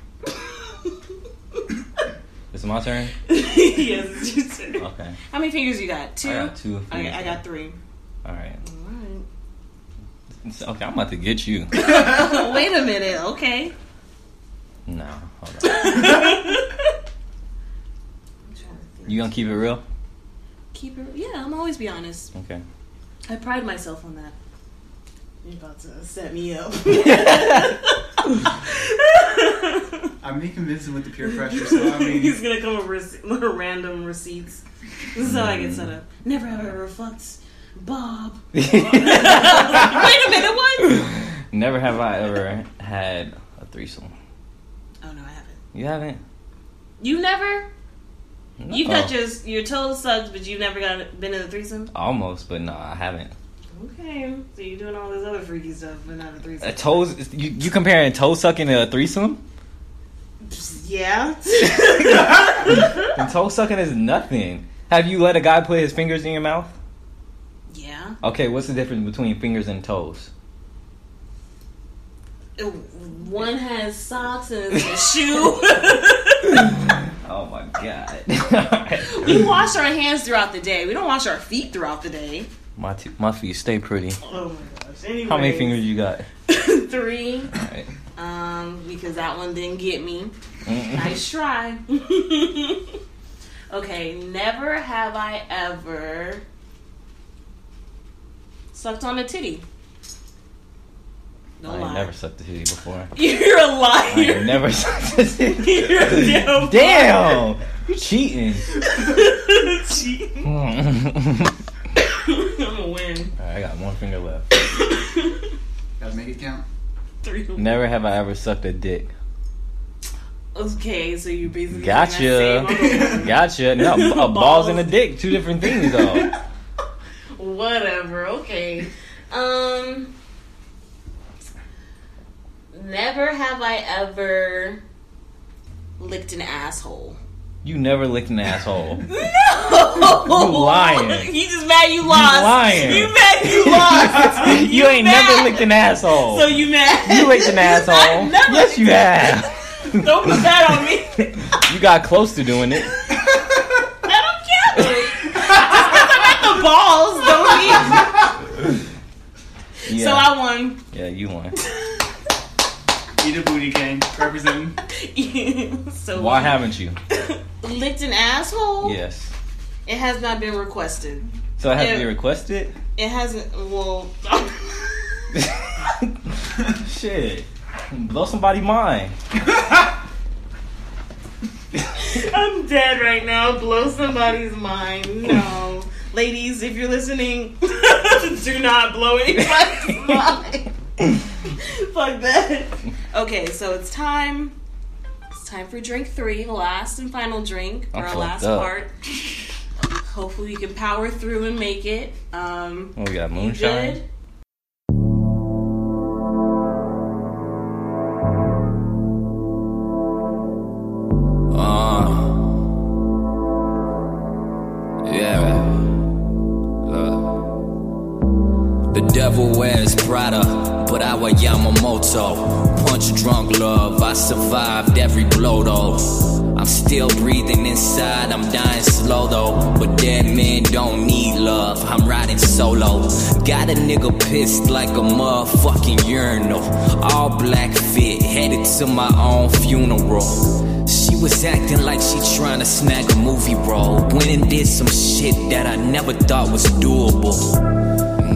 It's my turn. yes, it's your turn. Okay. How many fingers you got? Two. I got two. Okay, I got three. All right. Alright. It's- Okay, I'm about to get you. Wait a minute. Okay. No. Hold on. I'm trying to think. You gonna keep it real? keep it? Yeah, I'm always be honest. Okay. I pride myself on that. You're about to set me up. I'm being convincing with the peer pressure, so I mean, He's gonna come up with rece- random receipts. This is how I get set up. Never have I ever fucked Bob. Wait a minute, what? Never have I ever had a threesome. Oh no, I haven't. You haven't? You never? You've got your your toes sucked, but you've never got been in a threesome. Almost, but no, I haven't. Okay, so you're doing all this other freaky stuff, but not a threesome. A toes? You, you comparing toe sucking to a threesome? Yeah. And toe sucking is nothing. Have you let a guy put his fingers in your mouth? yeah. Okay, what's the difference between fingers and toes? One has socks and a shoe. Oh my god. we wash our hands throughout the day. We don't wash our feet throughout the day. my t- my feet stay pretty. Oh my gosh. Anyways. How many fingers you got? Three. Alright. Um, because that one didn't get me. Mm-mm. Nice try. okay, never have I ever sucked on a titty. I Don't lie. never sucked a titty before. You're a I ain't liar. never sucked a titty. You're a damn Damn! You cheating. Cheating. I'm gonna win. I got one finger left. Gotta make it count. Three. Never have I ever sucked a dick. Okay, so you basically Gotcha. Gotcha. No, a balls and a dick, two different things though. Whatever. Okay. Um. Never have I ever licked an asshole. You never licked an asshole. No, You lying. You just mad you lost. You lying. You mad you lost. you ain't mad. never licked an asshole. So you mad? you licked an asshole. Never yes, you have. Don't put that on me. You got close to doing it. I don't care. Just because I'm at the balls, don't mean. Yeah. So I won. yeah, you won. Eat a booty gang. Representing. so Why haven't you? licked an asshole? Yes. It has not been requested. So it has to Yeah. be requested. It hasn't. Well, Shit. Blow somebody mind. I'm dead right now. Blow somebody's mind. No, ladies, if you're listening, do not blow anybody's mind. Fuck that. Okay, so it's time. It's time for drink three, the last and final drink, I'm or our last up. part. Hopefully, we can power through and make it. Um, Oh, we got moonshine. Yeah. The devil wears Prada, wear Yamamoto. Punch drunk love, I survived every blow though. I'm still breathing inside, I'm dying slow though. But dead men don't need love, I'm riding solo. Got a nigga pissed like a motherfucking urinal. All black fit, headed to my own funeral. She was acting like she trying to snag a movie role. Went and did some shit that I never thought was doable.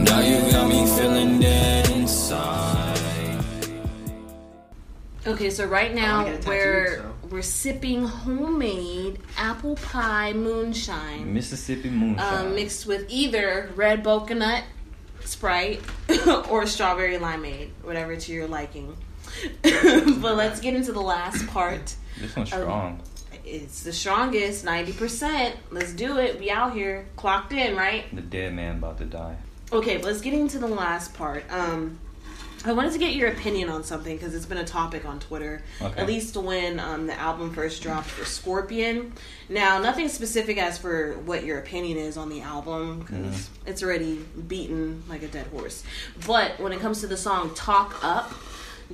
Now you got me feeling dead Okay, so right now wanna get it tattooed, we're so. we're sipping homemade apple pie moonshine. Mississippi moonshine. um, mixed with either red coconut Sprite or strawberry limeade, whatever to your liking. but let's get into the last part. this one's um, strong. It's the strongest, 90%. Let's do it. We out here, clocked in, right? the dead man about to die. Okay, but let's get into the last part. Um, I wanted to get your opinion on something because it's been a topic on Twitter. Okay. At least when um, the album first dropped for Scorpion. Now, nothing specific as for what your opinion is on the album because Mm-hmm. it's already beaten like a dead horse. But when it comes to the song "Talk Up,"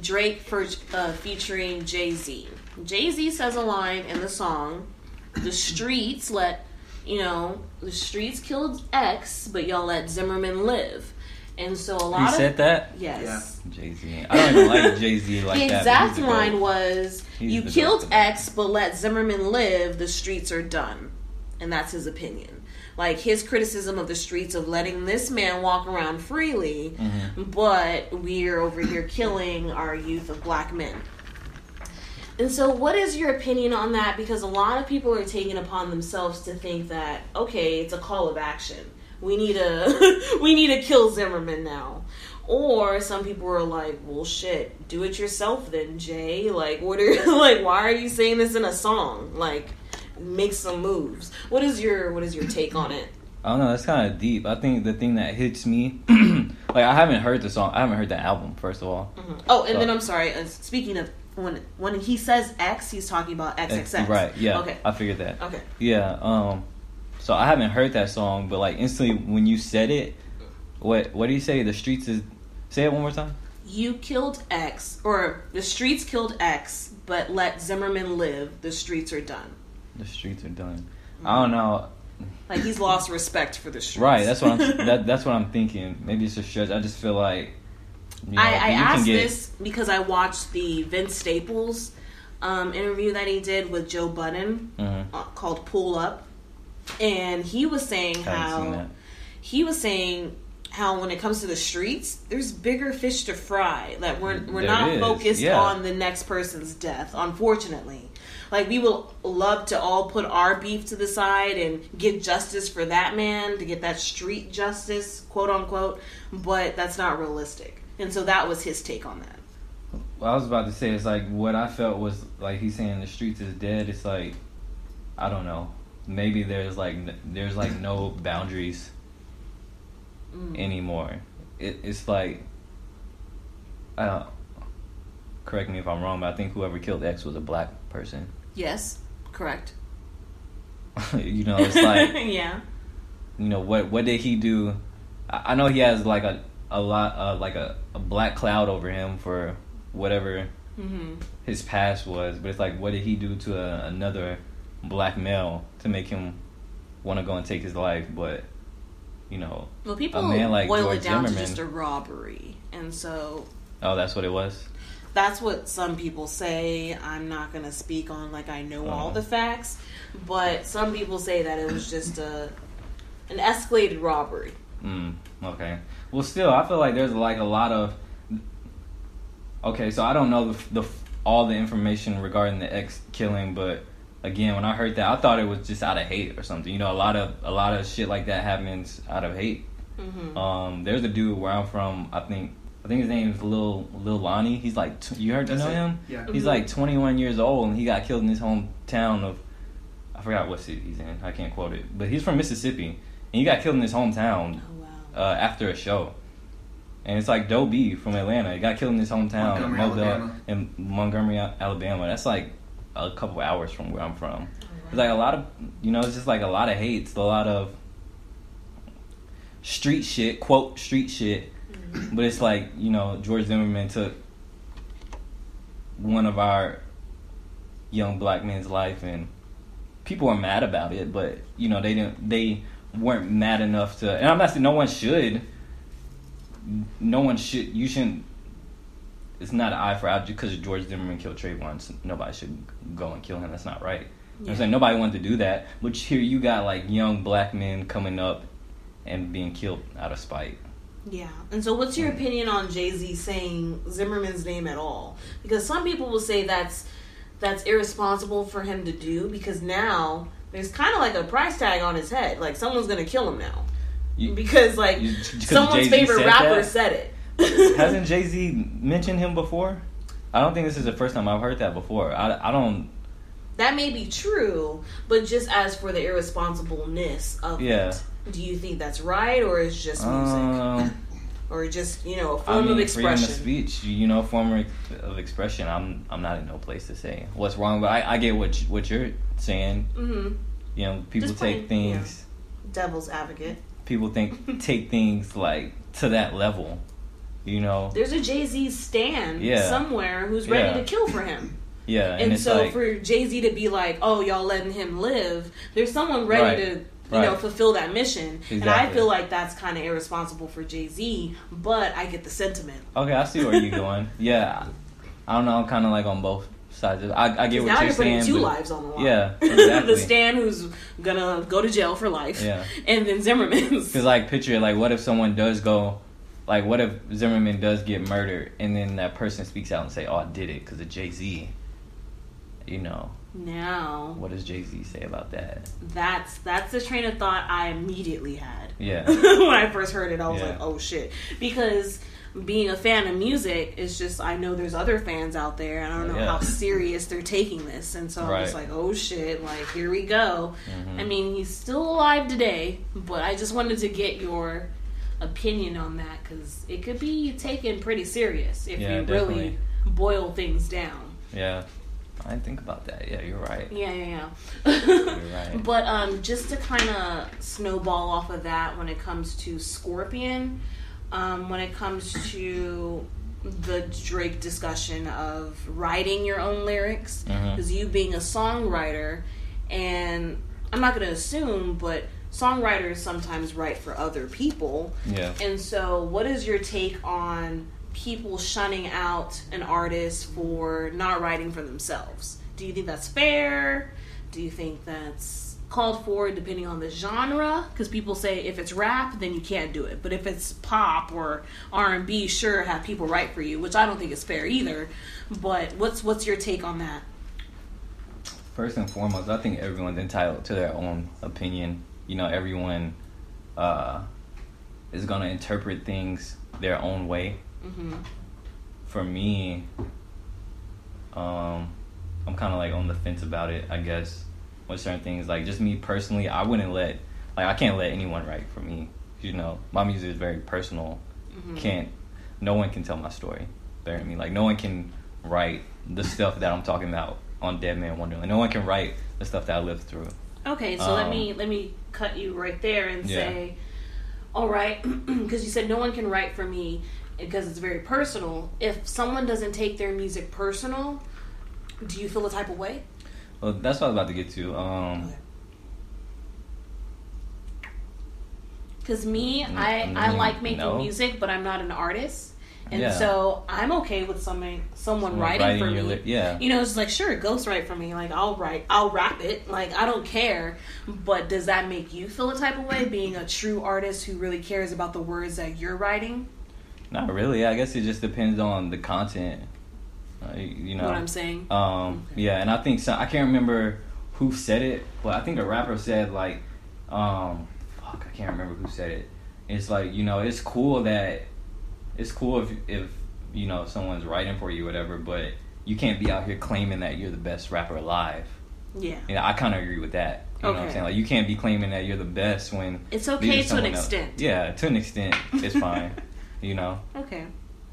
Drake for uh, featuring Jay Z. Jay Z says a line in the song, "The streets let." You know, the streets killed X, but y'all let Zimmerman live. And so a lot He of said that. Yes. Jay Z. I don't even like Jay Z like the that. but exact he's a line was, He's "You killed. X, but let Zimmerman live. The streets are done," and that's his opinion. Like his criticism of the streets of letting this man walk around freely, Mm-hmm. but we're over here killing our youth of black men. And so, what is your opinion on that? Because a lot of people are taking upon themselves to think that okay, it's a call of action. We need to we need to kill Zimmerman now. Or some people are like, "Well, shit, do it yourself then, Jay. Like, what are like? Why are you saying this in a song? Like, make some moves." What is your what is your take on it? I don't know. That's kind of deep. I think the thing that hits me, like I haven't heard the song. I haven't heard the album. First of all, Oh, and then I'm sorry. Uh, speaking of when when he says X, he's talking about XXX. right? Yeah. Okay. I figured that. Okay. Yeah. Um. So I haven't heard that song, but like instantly when you said it, what what do you say? The streets is. Say it one more time. You killed X, or the streets killed X, but let Zimmerman live. The streets are done. The streets are done. I don't know. Like he's lost respect for the streets. Right. That's what I'm. that, that's what I'm thinking. Maybe it's a stretch. I just feel like. You know, I, I asked get- this because I watched the Vince Staples um, interview that he did with Joe Budden Mhm. uh, called "Pull Up," and he was saying how he was saying how when it comes to the streets, there's bigger fish to fry. That we're we're There not is, focused yeah. on the next person's death. Unfortunately, like we will love to all put our beef to the side and get justice for that man to get that street justice, quote unquote. But that's not realistic. and so that was his take on that. Well, I was about to say it's like what I felt was like he's saying the streets is dead. It's like I don't know. Maybe there's like there's like no boundaries Mm. anymore. It, it's like I don't. Correct me if I'm wrong, but I think whoever killed X was a black person. Yes, correct. you know, it's like yeah. you know what what did he do? I, I know he has like a a lot uh, like a, a black cloud over him for whatever hmm his past was, but it's like, what did he do to a, another black male to make him want to go and take his life? But you know, Well, people man like boil George it down Zimmerman- to just a robbery, and so oh, that's what it was. that's what some people say. I'm not gonna speak on like I know all Uh-huh. the facts, but some people say that it was just a an escalated robbery. Mm, okay. Well, still, I feel like there's like a lot of. Okay, so I don't know the, the all the information regarding the ex killing, but again, when I heard that, I thought it was just out of hate or something. You know, a lot of a lot of shit like that happens out of hate. hmm Um, there's a dude where I'm from. I think I think his name is Lil Lil Lonnie. He's like, t- you heard you know it. him? Yeah. He's Mhm. like 21 years old, and he got killed in his hometown of I forgot what city he's in. I can't quote it, but he's from Mississippi, and he got killed in his hometown Oh wow. uh, after a show. And it's like Doe B from Atlanta. He got killed in his hometown, Montgomery, Mobile, Alabama. in Montgomery, Alabama. That's like a couple hours from where I'm from. It's like a lot of, you know, it's just like a lot of hates, a lot of street shit, quote street shit. Mm-hmm. But it's like, you know, George Zimmerman took one of our young black men's life and people are mad about it, but you know, they didn't they weren't mad enough to and I'm not saying no one should no one should you shouldn't it's not an eye for eye because George Zimmerman killed Trayvon. so Nobody should go and kill him. That's not right. You know what I'm saying? Nobody wanted to do that. But here you got like young black men coming up and being killed out of spite. Yeah. And so, what's your mm. opinion on Jay Z saying Zimmerman's name at all? Because some people will say that's that's irresponsible for him to do because now there's kind of like a price tag on his head. Like someone's gonna kill him now You- because like someone's Jay-Z favorite said rapper that? said it. Hasn't Jay Z mentioned him before? I don't think this is the first time I've heard that before. I, I don't. that may be true, but just as for the irresponsibleness of Yeah. it, do you think that's right or is just music Um, or just you know a form mean, of freedom of expression? speech, you know, form of- expression. I'm I'm not in no place to say what's wrong, but I, I get what you- what you're saying. hmm You know, people Just take yeah. things. Devil's advocate. People think take things like to that level. You know, There's a Jay Z stand Yeah. somewhere who's ready Yeah. to kill for him. yeah, and, And, so like for Jay Z to be like, "Oh, y'all letting him live," there's someone ready Right. to, you know, fulfill that mission. And I feel like that's kind of irresponsible for Jay Z, but I get the sentiment. okay, I see where you're going. Yeah, I don't know. I'm kind of like on both sides. Of, I I get what now you're saying. two but- lives on the line. Yeah, exactly. the Stan who's gonna go to jail for life, Yeah. and then Zimmerman's. Because like picture like what if someone does go, like what if Zimmerman does get murdered and then that person speaks out and say, "Oh, I did it because of Jay Z." You know, now what does Jay Z say about that? that's that's the train of thought I immediately had. Yeah. when I first heard it, I was Yeah. like, "Oh shit!" Because being a fan of music is just I know there's other fans out there, and I don't know Yeah. how serious they're taking this, and so I'm just like, "Oh shit!" Like here we go. Mhm. I mean, he's still alive today, but I just wanted to get your opinion on that because it could be taken pretty serious if Yeah, you really boil things down. Yeah, I didn't think about that. Yeah, you're right. Yeah, yeah, yeah. right. But um, just to kind of snowball off of that, when it comes to Scorpion, um, when it comes to the Drake discussion of writing your own lyrics, because you being a songwriter, and I'm not going to assume, but songwriters sometimes write for other people. Yeah. And so, what is your take on people shunning out an artist for not writing for themselves? Do you think that's fair? Do you think that's called for depending on the genre? Because people say if it's rap, then you can't do it. But if it's pop or R and B, sure, have people write for you, which I don't think is fair either. But what's what's your take on that? First and foremost, I think everyone's entitled to their own opinion. You know, everyone uh, is gonna interpret things their own way. hmm for me, um, I'm kind of like on the fence about it. I guess with certain things, like just me personally, I wouldn't let like I can't let anyone write for me. You know, my music is very personal. Mm-hmm. Can't no one can tell my story better than me. Like no one can write the stuff that I'm talking about on Dead Man Wonderland. No one can write the stuff that I lived through. Okay, so let Um, me let me cut you right there and Yeah. say, all right, because you said no one can write for me because it's very personal. If someone doesn't take their music personal, do you feel a type of way? Well, that's what I was about to get to. Um, Because me, Mm, I I mm, like making no. music, but I'm not an artist, and Yeah. so I'm okay with someone someone Someone writing, writing for your me. li- yeah. you know, it's like sure, ghostwrite for me. Like I'll write, I'll rap it. Like I don't care. But does that make you feel a type of way, being a true artist who really cares about the words that you're writing? not really. I guess it just depends on the content. Uh, you know What I'm saying. Um, yeah, and I think so, I can't remember who said it, but I think a rapper said like, um, fuck, I can't remember who said it. It's like you know, it's cool that it's cool if if you know someone's writing for you, whatever, but you can't be out here claiming that you're the best rapper alive. Yeah. You know, I kind of agree with that. You know what I'm saying? Like, you can't be claiming that you're the best when It's okay to an someone else. extent. Yeah, to an extent, it's fine. you know, Okay.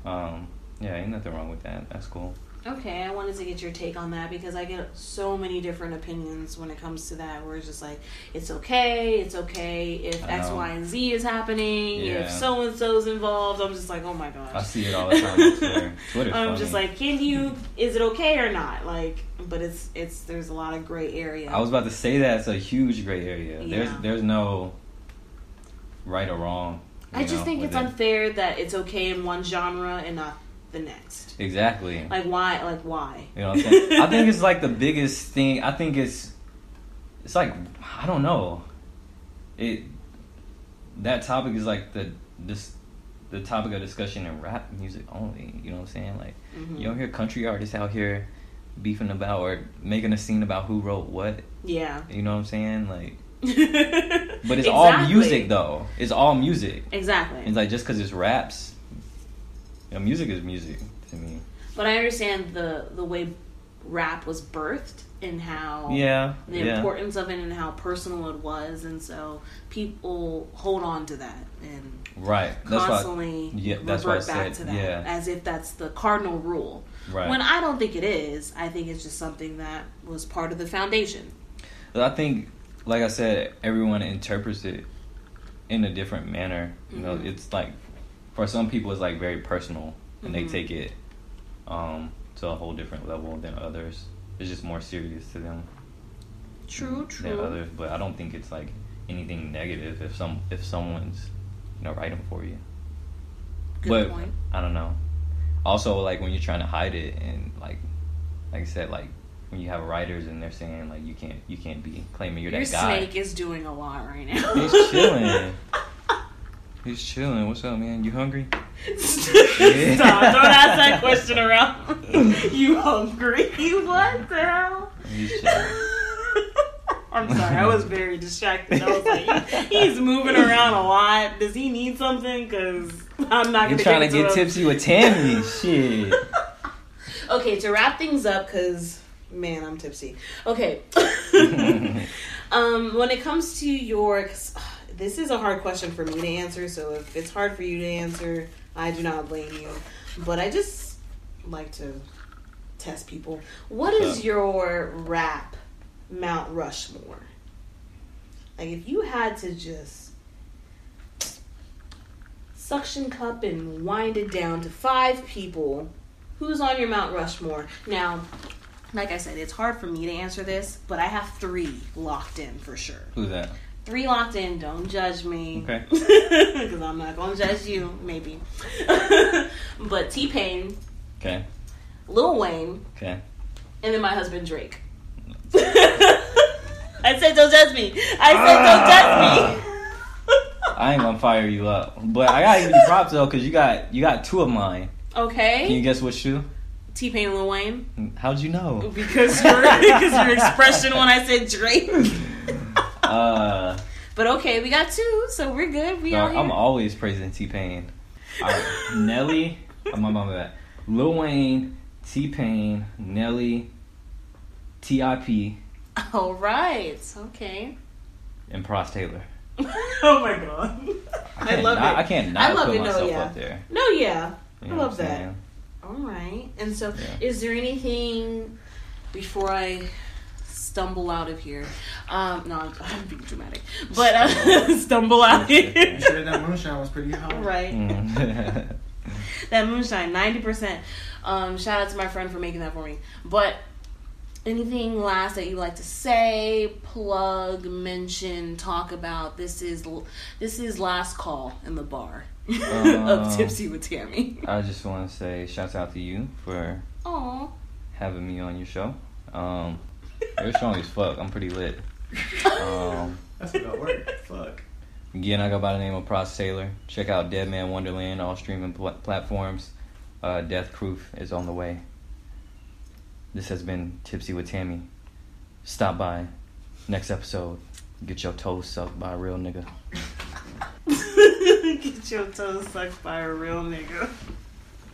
um, yeah, ain't nothing wrong with that. That's cool. Okay, I wanted to get your take on that because I get so many different opinions when it comes to that. Where it's just like, it's okay, it's okay if X, Y, and Z is happening. If so and so's involved, I'm just like, oh my gosh. I see it all the time on Twitter. Twitter's I'm funny. just like, can you? Is it okay or not? Like, but it's it's there's a lot of gray area. I was about to say that it's a huge gray area. There's Yeah. there's no right or wrong. I just know, think it's it. unfair that it's okay in one genre and not the next. Exactly. Like why? Like why? You know what I'm saying? I think it's like the biggest thing. I think it's it's like I don't know. It that topic is like the this the topic of discussion in rap music only. You know what I'm saying? Like Mhm. you don't hear country artists out here beefing about or making a scene about who wrote what. Yeah. You know what I'm saying? Like but it's all music though. It's all music. Exactly. It's like just because it's raps, know, music is music to me. But I understand the the way rap was birthed and how Yeah, the yeah. importance of it and how personal it was, and so people hold on to that and Right. That's why. constantly yeah, that's why I revert back said- to that yeah. as if that's the cardinal rule. Right. When I don't think it is, I think it's just something that was part of the foundation. I think, like I said, everyone interprets it in a different manner. You know, Mhm. it's like for some people, it's like very personal, and Mhm. they take it um, to a whole different level than others. It's just more serious to them True, than true. others. But I don't think it's like anything negative if some if someone's you know writing for you. Good but point. I don't know. Also, like when you're trying to hide it, and like, like I said, like when you have writers and they're saying like you can't, you can't be claiming you're Your that guy. snake is doing a lot right now. He's chilling. He's chilling. What's up, man? You hungry? Stop! Don't ask that question around. you hungry? What the hell? He's chilling. I'm sorry, I was very distracted. I was like, he's moving around a lot. Does he need something? Because I'm not You're trying to get him. tipsy with Tammy. Shit. Okay, to wrap things up, because man, I'm tipsy. Okay. um, when it comes to your, 'cause, this is a hard question for me to answer. So if it's hard for you to answer, I do not blame you. But I just like to test people. What is your rap Mount Rushmore? Like if you had to just suction cup and wind it down to five people who's on your Mount Rushmore? Now, like I said, it's hard for me to answer this, but I have three locked in for sure. Who's that? Three locked in. Don't judge me. Okay. Because I'm not going to judge you, maybe. but T Pain, Okay. Lil Wayne, Okay. and then my husband Drake. I said don't judge me. I said don't judge me. Ah. I ain't gonna fire you up, but I gotta give you props though, cause you got you got two of mine. Okay. Can you guess which two? T Pain and Lil Wayne. How'd you know? Because your because your expression when I said Drake. Uh, But okay, we got two, so we're good. We out I'm always praising T Pain. Alright, Nelly Oh, my mama bad. Lil Wayne, T Pain, Nelly, T.I.P. All right. Okay. and Pros Taylor. oh my god. I, can't love not- it. I can't not I love put it. No, myself yeah. up there. No, yeah. You I know love I'm that. saying? All right. And so, Yeah. is there anything before I stumble out of here? Um, no, I'm, I'm being dramatic, but uh, stumble out I'm here. sure that moonshine was pretty hot. right. Mm. That moonshine, ninety percent. Um, shout out to my friend for making that for me. But anything last that you like to say, plug, mention, talk about? This is this is last call in the bar Um, of Tipsy with Tammy. I just want to say shouts out to you for Aw. having me on your show. Um, you're strong as fuck. I'm pretty lit. Um, That's what got work. Fuck. again, I go by the name of Pros Taylor. Check out Dead Man Wonderland, all streaming pl- platforms. Uh, Death Proof is on the way. This has been Tipsy with Tammy. Stop by next episode. Get your toes sucked by a real nigga. Get your toes sucked by a real nigga.